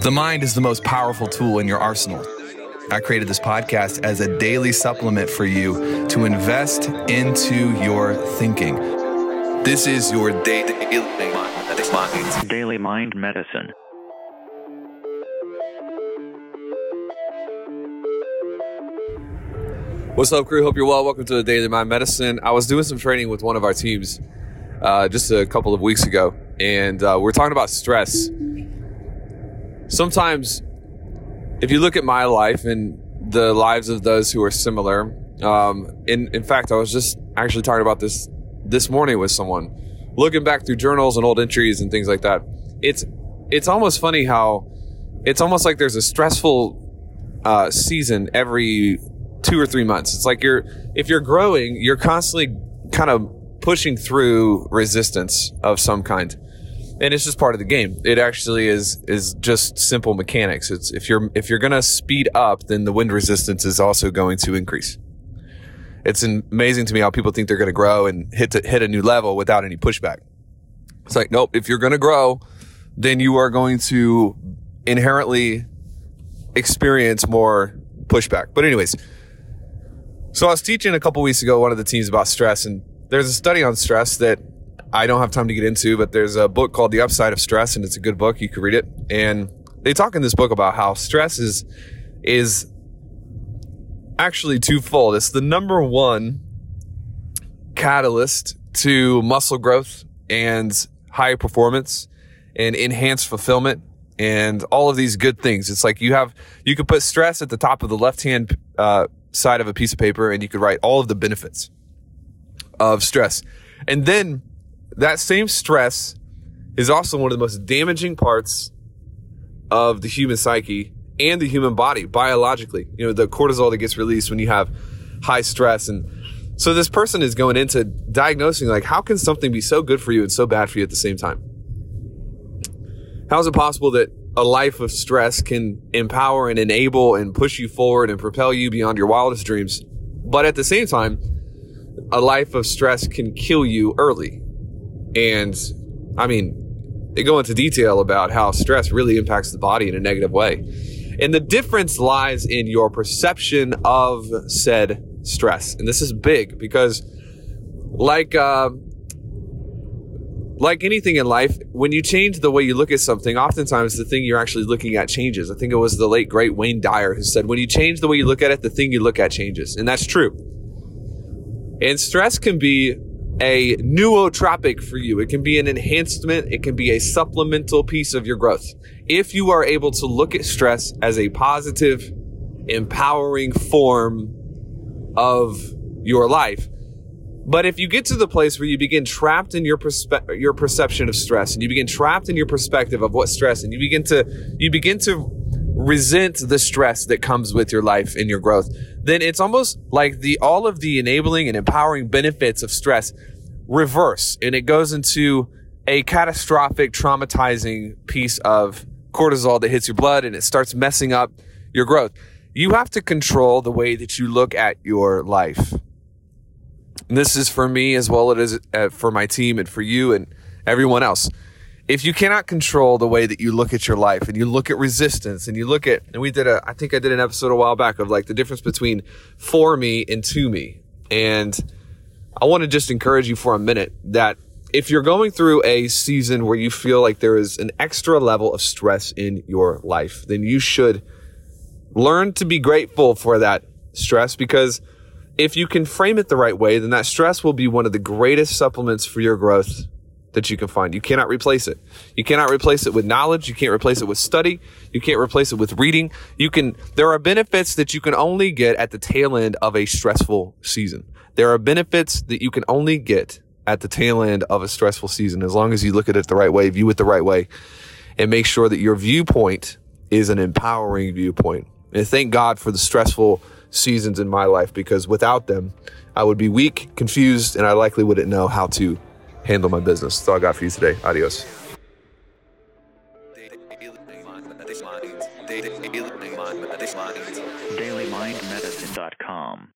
The mind is the most powerful tool in your arsenal. I created this podcast as a daily supplement for you to invest into your thinking. This is your day Daily Mind Medicine. What's up, crew? Hope you're well. Welcome to the Daily Mind Medicine. I was doing some training with one of our teams uh, just a couple of weeks ago, and uh, we're talking about stress sometimes if you look at my life and the lives of those who are similar, um, in in fact, I was just actually talking about this this morning with someone, looking back through journals and old entries and things like that. It's it's almost funny how it's almost like there's a stressful uh, season every two or three months. It's like you're if you're growing, you're constantly kind of pushing through resistance of some kind and it's just part of the game. It actually is is just simple mechanics. It's if you're if you're to speed up, then the wind resistance is also going to increase. It's amazing to me how people think they're to grow and hit to, hit a new level without any pushback. It's like nope. If you're to grow, then you are going to inherently experience more pushback. But anyways, so I was teaching a couple weeks ago one of the teams about stress, and there's a study on stress that I don't have time to get into, but there's a book called The Upside of Stress, and it's a good book. You can read it. And they talk in this book about how stress is is actually twofold. It's the number one catalyst to muscle growth and high performance and enhanced fulfillment and all of these good things. It's like you have you could put stress at the top of the left hand uh, side of a piece of paper, and you could write all of the benefits of stress, and then that same stress is also one of the most damaging parts of the human psyche and the human body biologically. You know, the cortisol that gets released when you have high stress. And so this person is going into diagnosing like, how can something be so good for you and so bad for you at the same time? How is it possible that a life of stress can empower and enable and push you forward and propel you beyond your wildest dreams? But at the same time, a life of stress can kill you early and I mean, they go into detail about how stress really impacts the body in a negative way. And the difference lies in your perception of said stress. And this is big because, like, uh, like anything in life, when you change the way you look at something, oftentimes the thing you're actually looking at changes. I think it was the late great Wayne Dyer who said, when you change the way you look at it, the thing you look at changes. And that's true. And stress can be a nootropic for you. It can be an enhancement. It can be a supplemental piece of your growth. If you are able to look at stress as a positive, empowering form of your life. But if you get to the place where you begin trapped in your perspe- your perception of stress and you begin trapped in your perspective of what stress and you begin to you begin to resent the stress that comes with your life and your growth, then it's almost like the all of the enabling and empowering benefits of stress reverse and it goes into a catastrophic traumatizing piece of cortisol that hits your blood and it starts messing up your growth. You have to control the way that you look at your life. And this is for me as well as uh, for my team and for you and everyone else if you cannot control the way that you look at your life and you look at resistance and you look at, and we did a, I think I did an episode a while back of like the difference between for me and to me. And I want to just encourage you for a minute that if you're going through a season where you feel like there is an extra level of stress in your life, then you should learn to be grateful for that stress because if you can frame it the right way, then that stress will be one of the greatest supplements for your growth that you can find. You cannot replace it. You cannot replace it with knowledge. You can't replace it with study. You can't replace it with reading. You can, there are benefits that you can only get at the tail end of a stressful season. There are benefits that you can only get at the tail end of a stressful season as long as you look at it the right way, view it the right way, and make sure that your viewpoint is an empowering viewpoint. And thank God for the stressful seasons in my life because without them, I would be weak, confused, and I likely wouldn't know how to handle my business. That's all I got for you today. Adios. DailyMindMedicine.com